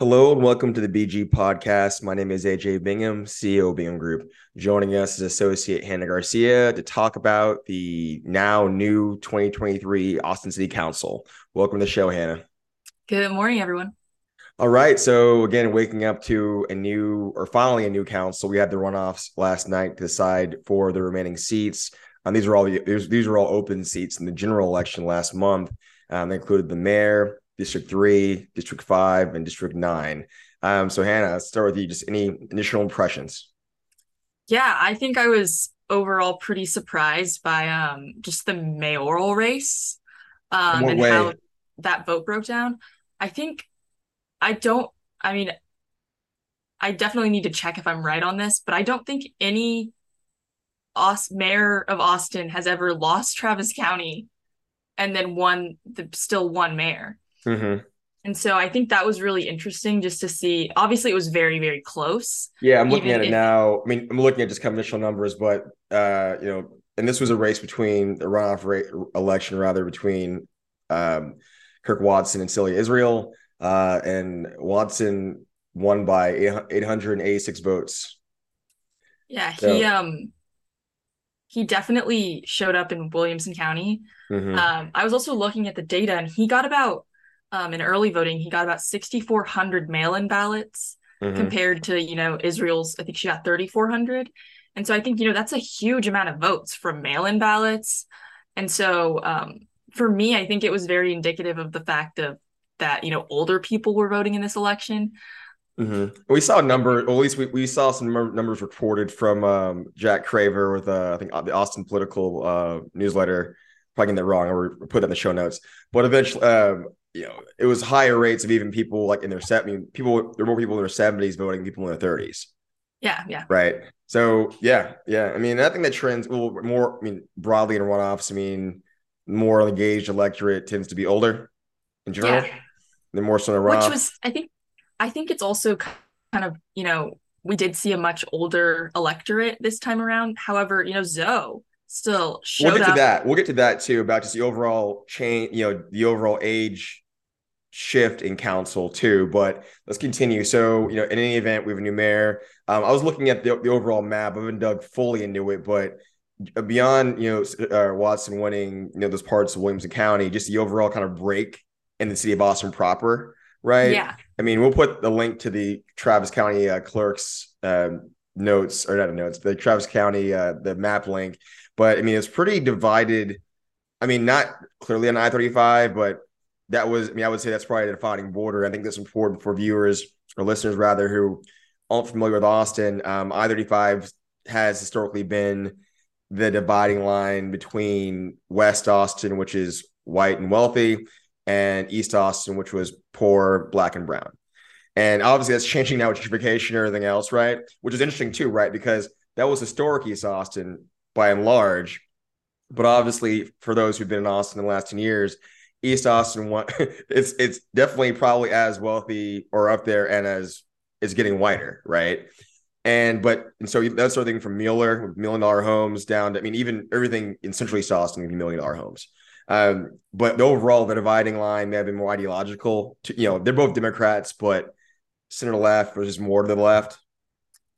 Hello and welcome to the BG podcast. My name is AJ Bingham, CEO of Bingham Group. Joining us is Associate Hannah Garcia to talk about the now new 2023 Austin City Council. Welcome to the show, Hannah. Good morning, everyone. All right. So, again, waking up to a new or finally a new council. We had the runoffs last night to decide for the remaining seats. Um, these are all these, these are all open seats in the general election last month. Um, they included the mayor, District 3, District 5, and District 9. Um, so, Hannah, let's start with you. Just any initial impressions? Yeah, I think I was overall pretty surprised by um, just the mayoral race um, and way? how that vote broke down. I think I don't, I mean, I definitely need to check if I'm right on this, but I don't think any Aust- mayor of Austin has ever lost Travis County and then won the still one mayor. Mm-hmm. And so I think that was really interesting just to see. Obviously, it was very, very close. Yeah, I'm looking at it if... now. I mean, I'm looking at just conventional numbers, but uh, you know, and this was a race between the runoff rate election, rather between um, Kirk Watson and Celia Israel, uh, and Watson won by 886 votes. Yeah, so, he um he definitely showed up in Williamson County. Mm-hmm. Um, I was also looking at the data, and he got about um, in early voting, he got about 6,400 mail-in ballots mm-hmm. compared to you know Israel's. I think she got 3,400, and so I think you know that's a huge amount of votes from mail-in ballots. And so um, for me, I think it was very indicative of the fact of that you know older people were voting in this election. Mm-hmm. We saw a number, or at least we, we saw some numbers reported from um, Jack Craver with uh, I think the Austin Political uh, newsletter. Probably getting that wrong, or put it in the show notes. But eventually, um, you know, it was higher rates of even people like in their set. I mean, people there were more people in their seventies voting people in their thirties. Yeah, yeah. Right. So yeah, yeah. I mean, I think that trends well more. I mean, broadly in runoffs. I mean, more engaged electorate tends to be older in general. Yeah. They're more so in runoff. Which was, I think, I think it's also kind of you know we did see a much older electorate this time around. However, you know Zo still we'll get to that. We'll get to that too about just the overall change you know the overall age shift in council too but let's continue. So you know in any event we have a new mayor. Um, i was looking at the, the overall map. I haven't dug fully into it but beyond you know uh, watson winning you know those parts of williamson county just the overall kind of break in the city of austin proper right? Yeah. I mean we'll put the link to the travis county uh, clerks uh, notes or not notes the travis county uh, the map link but I mean, it's pretty divided. I mean, not clearly on I 35, but that was, I mean, I would say that's probably the defining border. I think that's important for viewers or listeners, rather, who aren't familiar with Austin. Um, I 35 has historically been the dividing line between West Austin, which is white and wealthy, and East Austin, which was poor, black, and brown. And obviously, that's changing now with gentrification and everything else, right? Which is interesting too, right? Because that was historic East Austin by and large. But obviously, for those who've been in Austin in the last 10 years, East Austin it's it's definitely probably as wealthy or up there and as it's getting whiter, right? And but and so that's sort of thing from Mueller, million dollar homes down to I mean, even everything in central East Austin can be million dollar homes. Um, but overall, the dividing line may have been more ideological. To, you know, they're both Democrats, but center left versus more to the left.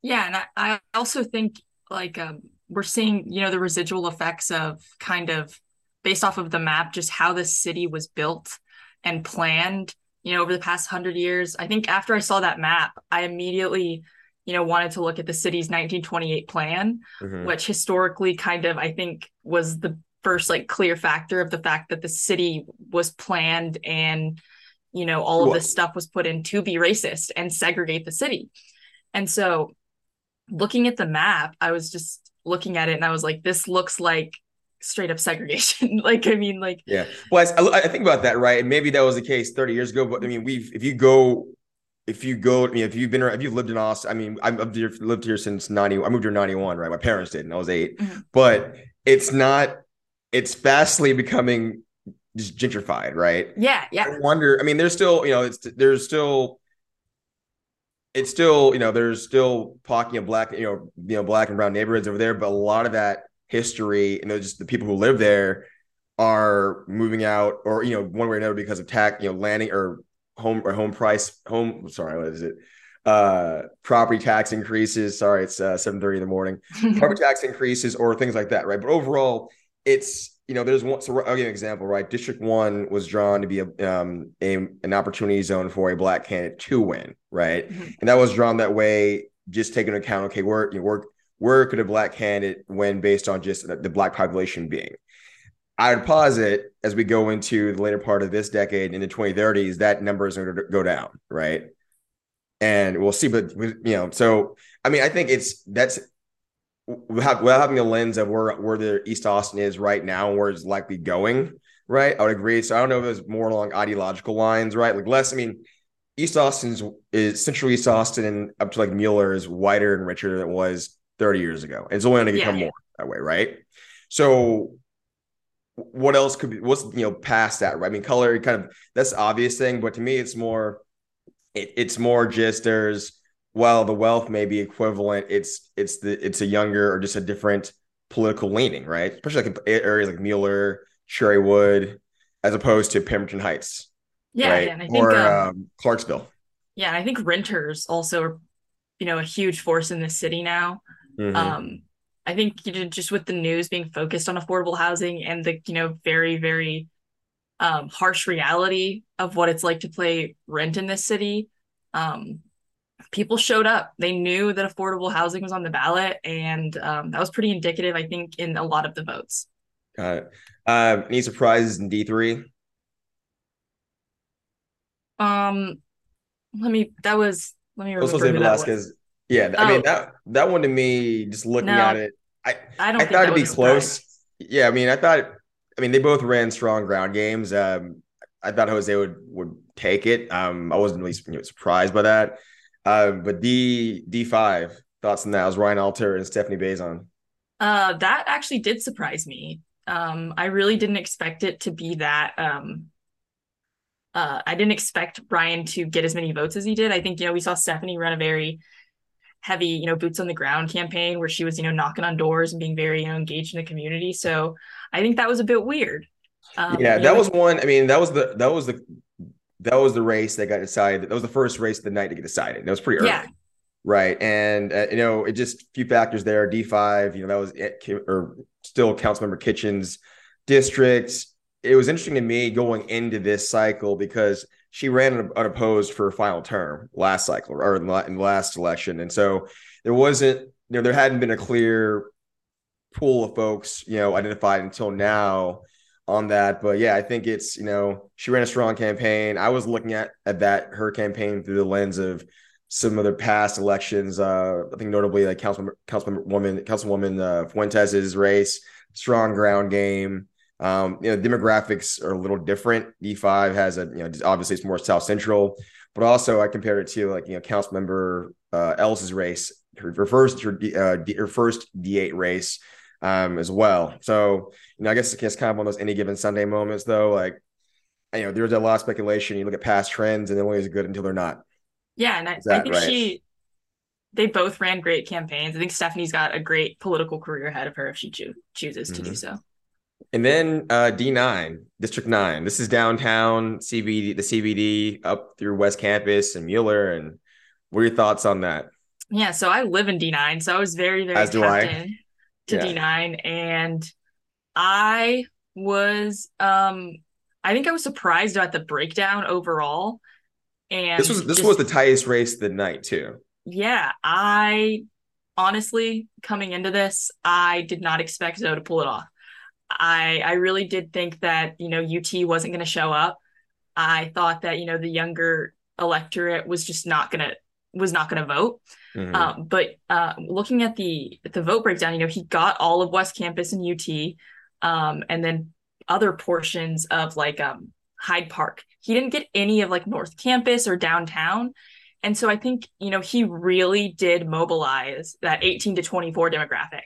Yeah, and I, I also think like um, we're seeing you know the residual effects of kind of based off of the map just how the city was built and planned you know over the past 100 years i think after i saw that map i immediately you know wanted to look at the city's 1928 plan mm-hmm. which historically kind of i think was the first like clear factor of the fact that the city was planned and you know all of this stuff was put in to be racist and segregate the city and so looking at the map i was just looking at it and I was like, this looks like straight up segregation. like, I mean, like, yeah. Well, I, I, think about that, right? And maybe that was the case 30 years ago, but I mean, we've, if you go, if you go, I mean, if you've been, if you've lived in Austin, I mean, I've lived here, since 90, I moved here 91, right? My parents did, and I was 8 mm-hmm. but it's not, it's fastly becoming just gentrified, right? Yeah. Yeah. I wonder, I mean, there's still, you know, it's, there's still, it's still you know there's still pocket of black you know you know black and brown neighborhoods over there, but a lot of that history and just the people who live there are moving out or you know one way or another because of tax you know landing or home or home price home. Sorry, what is it? Uh, property tax increases. Sorry, it's uh, seven thirty in the morning. property tax increases or things like that, right? But overall, it's you know there's one. So I'll give you an example, right? District one was drawn to be a um a, an opportunity zone for a black candidate to win, right? Mm-hmm. And that was drawn that way, just taking into account, okay, where you know, where where could a black candidate win based on just the, the black population being I would posit as we go into the later part of this decade in the 2030s, that number is going to go down, right? And we'll see, but you know, so I mean, I think it's that's without, having a lens of where where the East Austin is right now and where it's likely going, right? I would agree. So I don't know if it's more along ideological lines, right? Like less, I mean, East Austin's is Central East Austin and up to like Mueller is wider and richer than it was 30 years ago. And it's only going to become yeah. more that way, right? So what else could be what's you know past that right i mean color kind of that's obvious thing but to me it's more it, it's more just there's while the wealth may be equivalent it's it's the it's a younger or just a different political leaning right especially like areas like mueller cherrywood as opposed to pemberton heights yeah, right? yeah and I think, or um, um, clarksville yeah i think renters also are you know a huge force in the city now mm-hmm. um I think you know, just with the news being focused on affordable housing and the you know very very um, harsh reality of what it's like to pay rent in this city, um, people showed up. They knew that affordable housing was on the ballot, and um, that was pretty indicative, I think, in a lot of the votes. Got it. Um, any surprises in D three? Um, let me. That was. Let me remember. Jose Velasquez yeah, I oh. mean that that one to me, just looking no, at it, I I, I thought it'd be close. Yeah, I mean, I thought, I mean, they both ran strong ground games. Um, I thought Jose would would take it. Um, I wasn't really surprised by that. Uh, but D D five thoughts on that was Ryan Alter and Stephanie Bazan. Uh, that actually did surprise me. Um, I really didn't expect it to be that. Um, uh, I didn't expect Ryan to get as many votes as he did. I think you know we saw Stephanie run a very heavy, you know, boots on the ground campaign where she was, you know, knocking on doors and being very, you know, engaged in the community. So I think that was a bit weird. Um, yeah, that know, was one. I mean, that was the that was the that was the race that got decided. That was the first race of the night to get decided. That was pretty early. Yeah. Right. And, uh, you know, it just a few factors there. D5, you know, that was it, or still Councilmember Kitchen's district. It was interesting to me going into this cycle because she ran unopposed for a final term last cycle or in the last election, and so there wasn't you know there hadn't been a clear pool of folks you know identified until now on that. But yeah, I think it's you know she ran a strong campaign. I was looking at at that her campaign through the lens of some of other past elections. Uh, I think notably like Councilman Councilwoman Councilwoman uh, Fuentes's race, strong ground game. Um, you know, demographics are a little different. D5 has a, you know, obviously it's more South Central, but also I compared it to like, you know, council member uh, Ellis's race, her, her first, her, uh, her first D8 race um, as well. So, you know, I guess it's kind of one of those any given Sunday moments though. Like, you know, there's a lot of speculation. You look at past trends and they're always good until they're not. Yeah. And I, I think right? she, they both ran great campaigns. I think Stephanie's got a great political career ahead of her if she cho- chooses to mm-hmm. do so. And then uh, D9, District 9. This is downtown CBD, the CBD up through West Campus and Mueller. And what are your thoughts on that? Yeah, so I live in D9. So I was very, very As do I. to yeah. D9. And I was um I think I was surprised about the breakdown overall. And this was this just, was the tightest race of the night too. Yeah, I honestly coming into this, I did not expect Zo to pull it off. I I really did think that you know UT wasn't going to show up. I thought that you know the younger electorate was just not going to was not going to vote. Mm-hmm. Um, but uh, looking at the the vote breakdown, you know he got all of West Campus and UT, um, and then other portions of like um, Hyde Park. He didn't get any of like North Campus or downtown. And so I think, you know, he really did mobilize that 18 to 24 demographic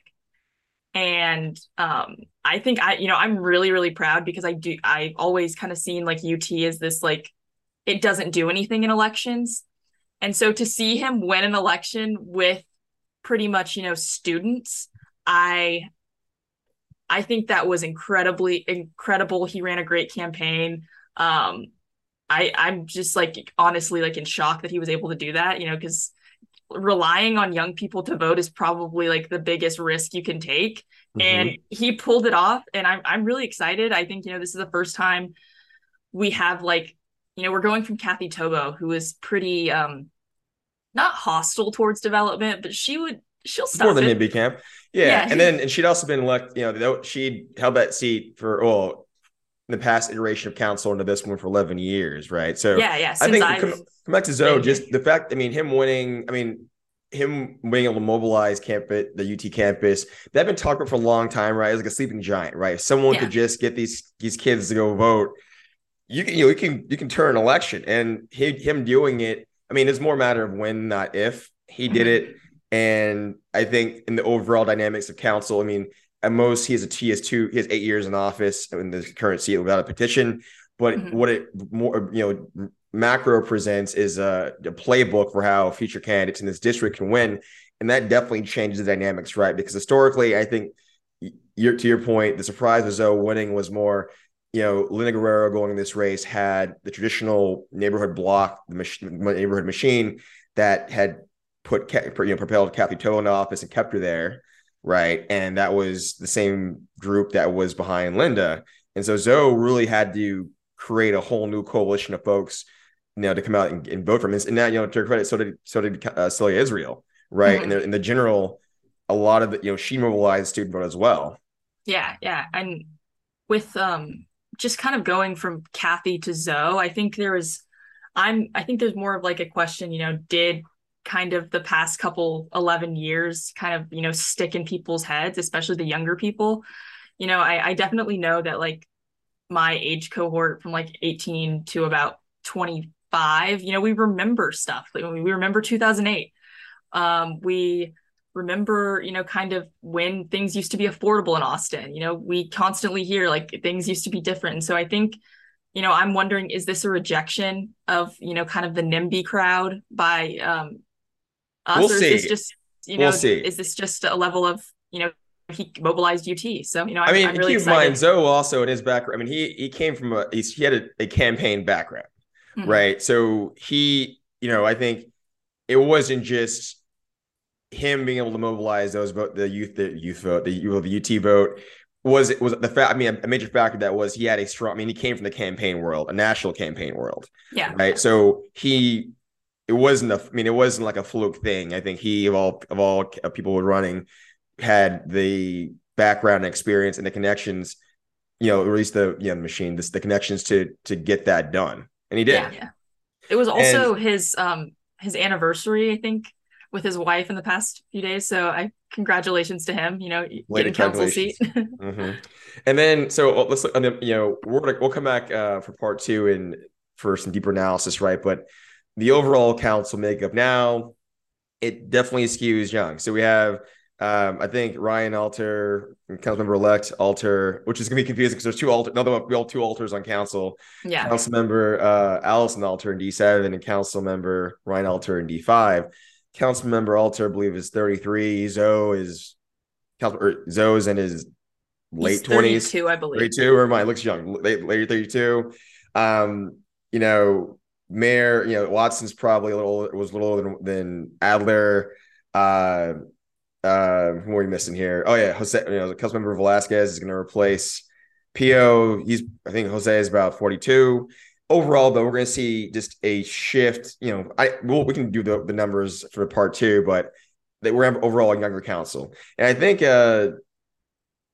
and um, I think I, you know, I'm really, really proud because I do. I've always kind of seen like UT as this like it doesn't do anything in elections, and so to see him win an election with pretty much you know students, I, I think that was incredibly incredible. He ran a great campaign. Um, I I'm just like honestly like in shock that he was able to do that, you know, because relying on young people to vote is probably like the biggest risk you can take. Mm-hmm. And he pulled it off. And I'm I'm really excited. I think, you know, this is the first time we have like, you know, we're going from Kathy Tovo, who is pretty um not hostile towards development, but she would she'll stop more than NIMBY camp. Yeah. yeah. And then and she'd also been elected, you know, she'd held that seat for well in the past iteration of council into this one for 11 years, right? So yeah, yeah. I think come, back to Zo, just the fact, I mean, him winning, I mean, him being able to mobilize campus, the UT campus, they've been talking about for a long time, right? It's like a sleeping giant, right? If someone yeah. could just get these these kids to go vote, you can you know you can you can turn an election, and he, him doing it. I mean, it's more a matter of when, not if. He did mm-hmm. it, and I think in the overall dynamics of council, I mean, at most, he has a T has two. He has eight years in office in the current seat without a petition. But mm-hmm. what it more you know macro presents is a, a, playbook for how future candidates in this district can win, and that definitely changes the dynamics, right? Because historically, I think you're, to your point, the surprise of Zo winning was more. You know, Linda Guerrero going in this race had the traditional neighborhood block, the mach- neighborhood machine that had put you know propelled Kathy Toe into office and kept her there right? And that was the same group that was behind Linda. And so Zo really had to create a whole new coalition of folks, you know, to come out and, and vote for him. And now, you know, to her credit, so did so did uh, Celia Israel, right? Mm-hmm. And the, in the general, a lot of the, you know, she mobilized student vote as well. Yeah, yeah, and with um, just kind of going from Kathy to Zo, I think there is, I'm, I think there's more of like a question, you know, did kind of the past couple 11 years kind of you know stick in people's heads especially the younger people? You know I, I definitely know that like my age cohort from like 18 to about 25 you know we remember stuff. Like we remember 2008 um we remember you know kind of when things used to be affordable in austin you know we constantly hear like things used to be different and so i think you know i'm wondering is this a rejection of you know kind of the nimby crowd by um us, we'll or see. is this just you know we'll see. is this just a level of you know he mobilized UT. So you know, I'm, I mean, I'm really keep in mind Zo also in his background. I mean, he he came from a he had a, a campaign background, mm-hmm. right? So he, you know, I think it wasn't just him being able to mobilize those vote the youth the youth vote the the UT vote was it was the fact I mean a major factor that was he had a strong I mean he came from the campaign world a national campaign world yeah right so he it wasn't a, I mean, it wasn't like a fluke thing. I think he of all of all people were running had the background and experience and the connections, you know, at least the you know, the machine, this the connections to to get that done, and he did. Yeah, yeah. It was also and, his um his anniversary, I think, with his wife in the past few days. So I congratulations to him. You know, getting council seat. mm-hmm. And then so let's look. You know, we're gonna we'll come back uh, for part two and for some deeper analysis, right? But the overall council makeup now, it definitely skews young. So we have, um, I think Ryan Alter, council member elect Alter, which is going to be confusing because there's two alter, another we all two alters on council. Yeah. Council member uh, Allison Alter in D7 and council member Ryan Alter in D5. Council member Alter, I believe, is 33. Zo is Zo's in his late twenties, I believe. 32 or my looks young, late, late 32. Um, you know, Mayor, you know, Watson's probably a little was a little older than, than Adler. Uh, uh, who are we missing here? Oh yeah, Jose. You know, the member Velasquez is going to replace Pio. He's I think Jose is about forty two. Overall, though, we're going to see just a shift. You know, I well, we can do the, the numbers for part two, but that we're overall a younger council, and I think uh,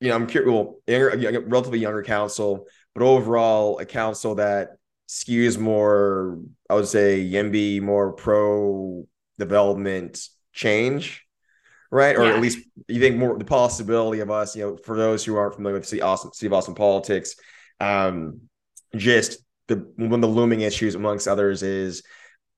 you know, I'm curious. Well, younger, relatively younger council, but overall a council that skews more, I would say, YIMBY more pro development change, right? Or yeah. at least you think more the possibility of us, you know, for those who aren't familiar with City Austin, of Austin politics, um, just the one of the looming issues amongst others is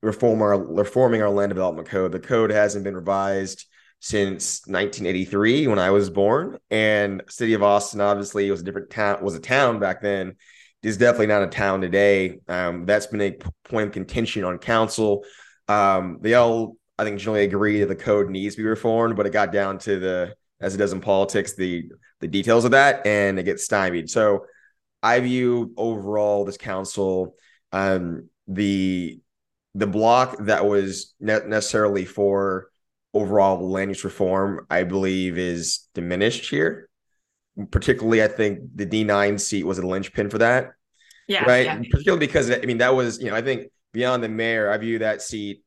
reform our reforming our land development code. The code hasn't been revised since 1983 when I was born, and City of Austin obviously was a different town was a town back then is definitely not a town today. Um, that's been a point of contention on council. Um, they all, I think, generally agree that the code needs to be reformed, but it got down to the, as it does in politics, the the details of that, and it gets stymied. So, I view overall this council Um, the the block that was ne- necessarily for overall land use reform, I believe, is diminished here. Particularly, I think the D9 seat was a linchpin for that. Yeah. Right. Yeah. Particularly because I mean that was, you know, I think beyond the mayor, I view that seat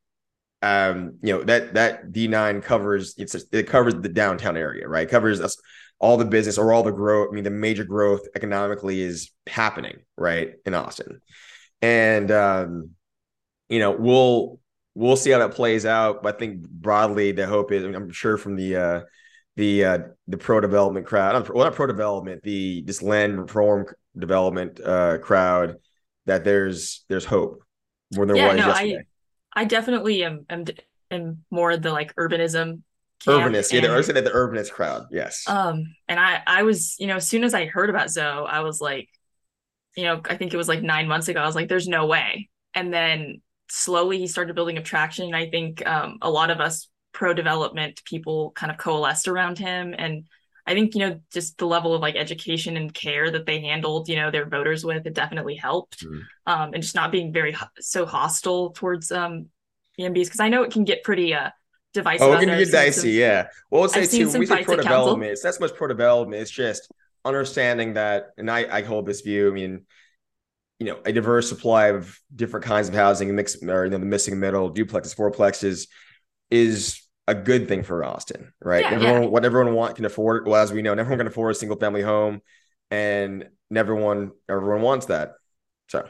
um, you know, that that D9 covers it's it covers the downtown area, right? It covers us all the business or all the growth. I mean, the major growth economically is happening, right, in Austin. And um, you know, we'll we'll see how that plays out. But I think broadly, the hope is, I am sure from the uh, the uh, the pro development crowd, well, not pro development, the this land reform development uh, crowd, that there's there's hope more than yeah, was no, yesterday. I I definitely am am, am more the like urbanism urbanist yeah the, said the urbanist crowd yes. Um and i i was you know as soon as i heard about zo i was like you know i think it was like nine months ago i was like there's no way. And then slowly he started building up traction and i think um, a lot of us pro development people kind of coalesced around him. And i think you know just the level of like education and care that they handled you know their voters with it definitely helped. Mm-hmm. um and just not being very so hostile towards um EMBs because i know it can get pretty uh divisive. Oh, gonna get dicey, yeah. Well, let's say too, we say pro development. It's not so much pro development. It's just understanding that, and I, I hold this view. I mean, you know, a diverse supply of different kinds of housing, mix or you know, the missing middle, duplexes, fourplexes, is a good thing for Austin, right? Yeah, everyone, yeah. what everyone want can afford. Well, as we know, everyone can afford a single family home, and everyone, everyone wants that. So,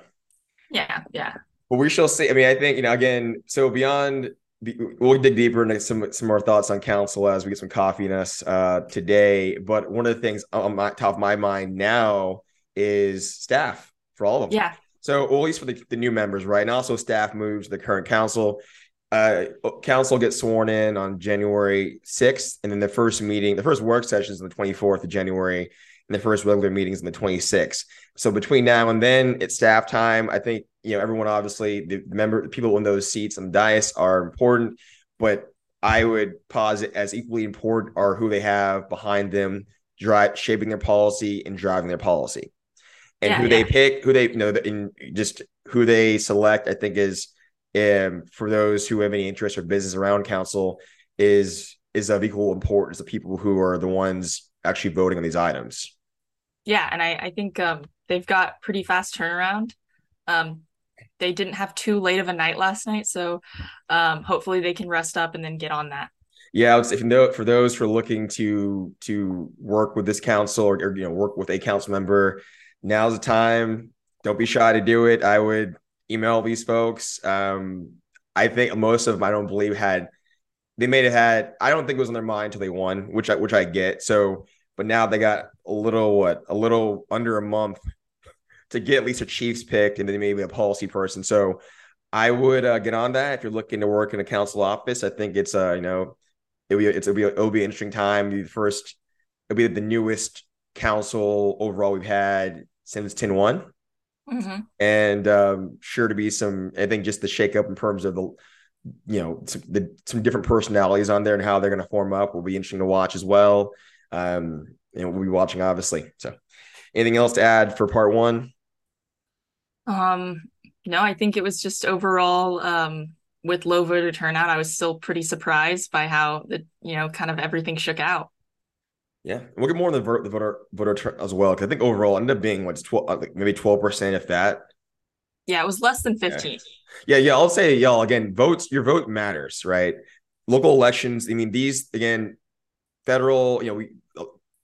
yeah, yeah. But we shall see. I mean, I think you know, again, so beyond we'll dig deeper into some some more thoughts on council as we get some coffee in us uh, today. But one of the things on my top of my mind now is staff for all of them. Yeah. So well, at least for the, the new members, right? And also staff moves the current council. Uh, council gets sworn in on January 6th, and then the first meeting, the first work session is on the 24th of January, and the first regular meetings is on the 26th. So between now and then, it's staff time. I think you know everyone obviously the member the people in those seats on the dais are important, but I would posit as equally important are who they have behind them, drive shaping their policy and driving their policy, and yeah, who yeah. they pick, who they you know, and just who they select. I think is um, for those who have any interest or business around council is is of equal importance. The people who are the ones actually voting on these items. Yeah, and I I think um, they've got pretty fast turnaround. Um, they didn't have too late of a night last night, so um, hopefully they can rest up and then get on that. Yeah, if you know, for those who are looking to to work with this council or, or you know work with a council member, now's the time. Don't be shy to do it. I would email these folks. Um, I think most of them, I don't believe, had they may have had. I don't think it was on their mind until they won, which I which I get. So, but now they got a little what a little under a month to get at least a Chiefs pick and then maybe a policy person. So I would uh, get on that if you're looking to work in a council office. I think it's uh you know it'll be it's it'll be it'll be an interesting time. The first it'll be the newest council overall we've had since 10 one. Mm-hmm. And um, sure to be some, I think just the shakeup in terms of the, you know, some, the, some different personalities on there and how they're going to form up will be interesting to watch as well. Um, and we'll be watching obviously. So, anything else to add for part one? Um, no, I think it was just overall um, with low voter turnout, I was still pretty surprised by how the you know kind of everything shook out. Yeah, we'll get more on the, voter, the voter voter turn as well because I think overall it ended up being what's twelve, like maybe twelve percent, if that. Yeah, it was less than fifteen. Yeah. yeah, yeah. I'll say y'all again. Votes, your vote matters, right? Local elections. I mean, these again, federal. You know, we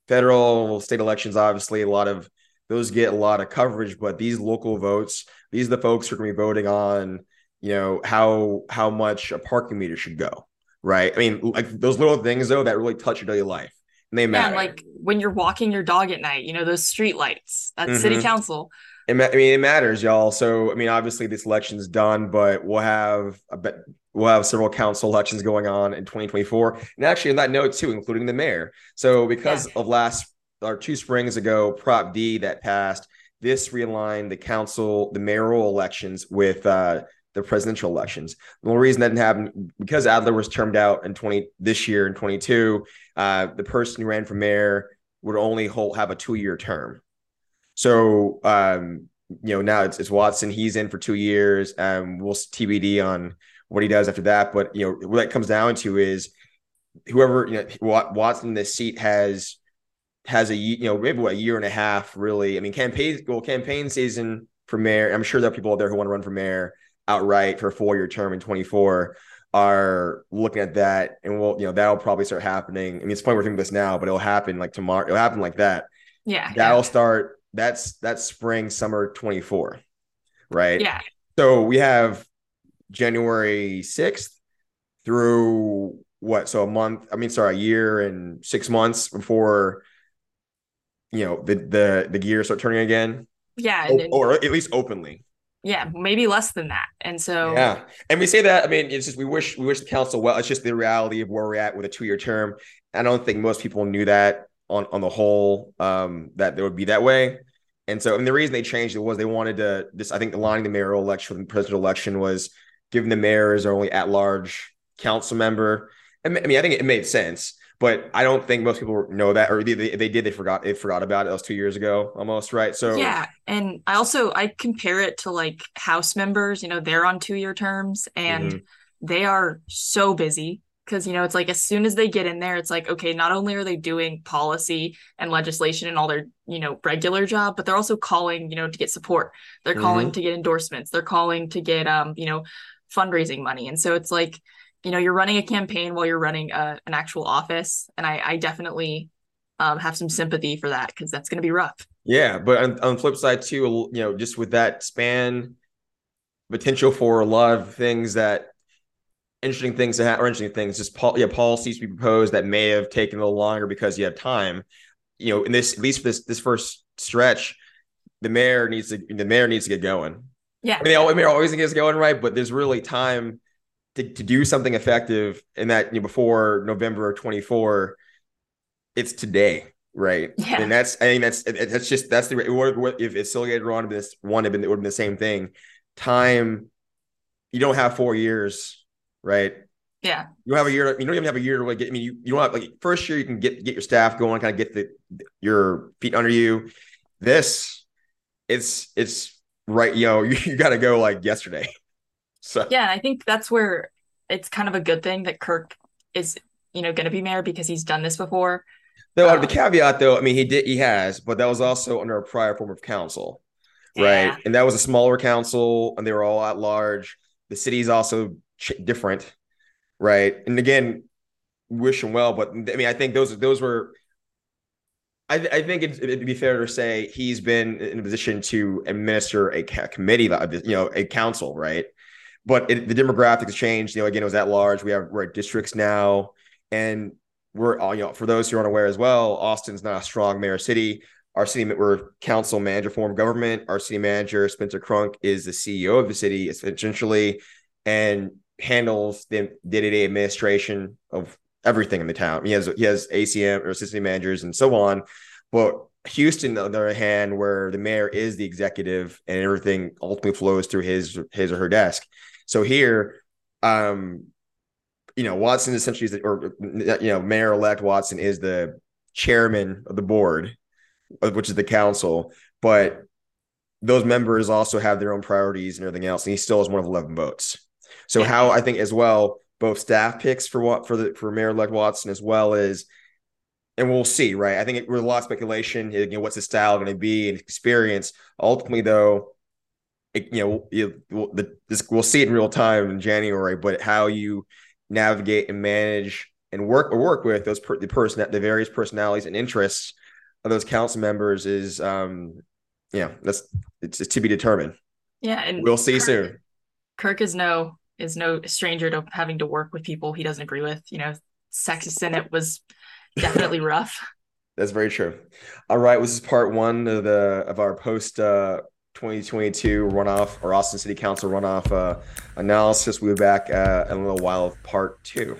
federal, state elections. Obviously, a lot of those get a lot of coverage, but these local votes, these are the folks who are going to be voting on, you know, how how much a parking meter should go, right? I mean, like those little things though that really touch your daily life, and they matter. Yeah, like when you're walking your dog at night, you know, those street lights. That's mm-hmm. city council. It, I mean, it matters, y'all. So, I mean, obviously, this election's done, but we'll have a bit, we'll have several council elections going on in 2024, and actually, on that note too, including the mayor. So, because yeah. of last or two springs ago, Prop D that passed. This realigned the council, the mayoral elections with uh, the presidential elections. The only reason that didn't happen because Adler was termed out in 20 this year in 22. Uh, the person who ran for mayor would only hold have a two year term. So um, you know, now it's, it's Watson. He's in for two years. Um, we'll TBD on what he does after that. But you know, what that comes down to is whoever you know Watson in this seat has has a you know maybe what a year and a half really. I mean, campaign well campaign season for mayor. I'm sure there are people out there who want to run for mayor outright for a four year term in 24 are looking at that and we'll you know that'll probably start happening. I mean, it's funny we're thinking this now, but it'll happen like tomorrow. It'll happen like that. Yeah, that'll yeah. start. That's that's spring summer 24, right? Yeah. So we have January 6th through what? So a month, I mean, sorry, a year and six months before you know the the the gears start turning again. Yeah. O- or at least openly. Yeah, maybe less than that. And so Yeah. And we say that, I mean, it's just we wish we wish the council well. It's just the reality of where we're at with a two-year term. I don't think most people knew that on on the whole, um, that there would be that way. And so, and the reason they changed it was they wanted to this, I think aligning the mayoral election with the presidential election was giving the mayors only at large council member. I mean, I think it made sense, but I don't think most people know that, or they, they did, they forgot, they forgot about it. That was two years ago almost, right? So, yeah. And I also, I compare it to like House members, you know, they're on two year terms and mm-hmm. they are so busy because you know it's like as soon as they get in there it's like okay not only are they doing policy and legislation and all their you know regular job but they're also calling you know to get support they're calling mm-hmm. to get endorsements they're calling to get um you know fundraising money and so it's like you know you're running a campaign while you're running a, an actual office and i i definitely um, have some sympathy for that because that's going to be rough yeah but on, on the flip side too you know just with that span potential for a lot of things that interesting things to have, or interesting things, just pol- yeah, policies to be proposed that may have taken a little longer because you have time. You know, in this at least for this this first stretch, the mayor needs to the mayor needs to get going. Yeah, I mean, the mayor always gets going right, but there's really time to, to do something effective in that you know, before November 24. It's today, right? Yeah. And that's I think that's that's just that's the what if it's still get on this one, it would have been the same thing. Time, you don't have four years right? Yeah. You have a year. You don't even have a year to like get. I mean, you, you don't have like first year you can get get your staff going, kind of get the your feet under you. This, it's it's right. You know, you, you got to go like yesterday. So yeah, I think that's where it's kind of a good thing that Kirk is you know going to be mayor because he's done this before. Though um, the caveat, though, I mean, he did, he has, but that was also under a prior form of council, right? Yeah. And that was a smaller council, and they were all at large. The city's also different, right? And again, wish him well, but I mean, I think those those were. I, I think it'd, it'd, be fair to say he's been in a position to administer a committee, you know, a council, right? But it, the demographics changed. You know, again, it was at large. We have we're at districts now, and we're all you know. For those who are unaware as well, Austin's not a strong mayor city. Our city, we're council manager form of government. Our city manager, Spencer Cronk, is the CEO of the city, essentially, and handles the day-to-day administration of everything in the town. He has he has ACM or assistant managers and so on. But Houston, on the other hand, where the mayor is the executive and everything ultimately flows through his his or her desk. So here, um, you know, Watson essentially is the, or you know, Mayor elect Watson is the chairman of the board, which is the council, but those members also have their own priorities and everything else. And he still has one of 11 votes. So how I think as well, both staff picks for what for the for Mayor elect Watson as well as, and we'll see, right? I think it, was a lot of speculation. You know, what's his style going to be and experience. Ultimately, though, it, you know, you, the, this, we'll see it in real time in January. But how you navigate and manage and work or work with those per, the person the various personalities and interests of those council members is, um, yeah, that's it's, it's to be determined. Yeah, and we'll see Kirk, soon. Kirk is no is no stranger to having to work with people he doesn't agree with. You know, Sexy Senate was definitely rough. That's very true. All right, this is part one of the of our post uh 2022 runoff or Austin City Council runoff uh, analysis. We'll be back uh, in a little while of part two.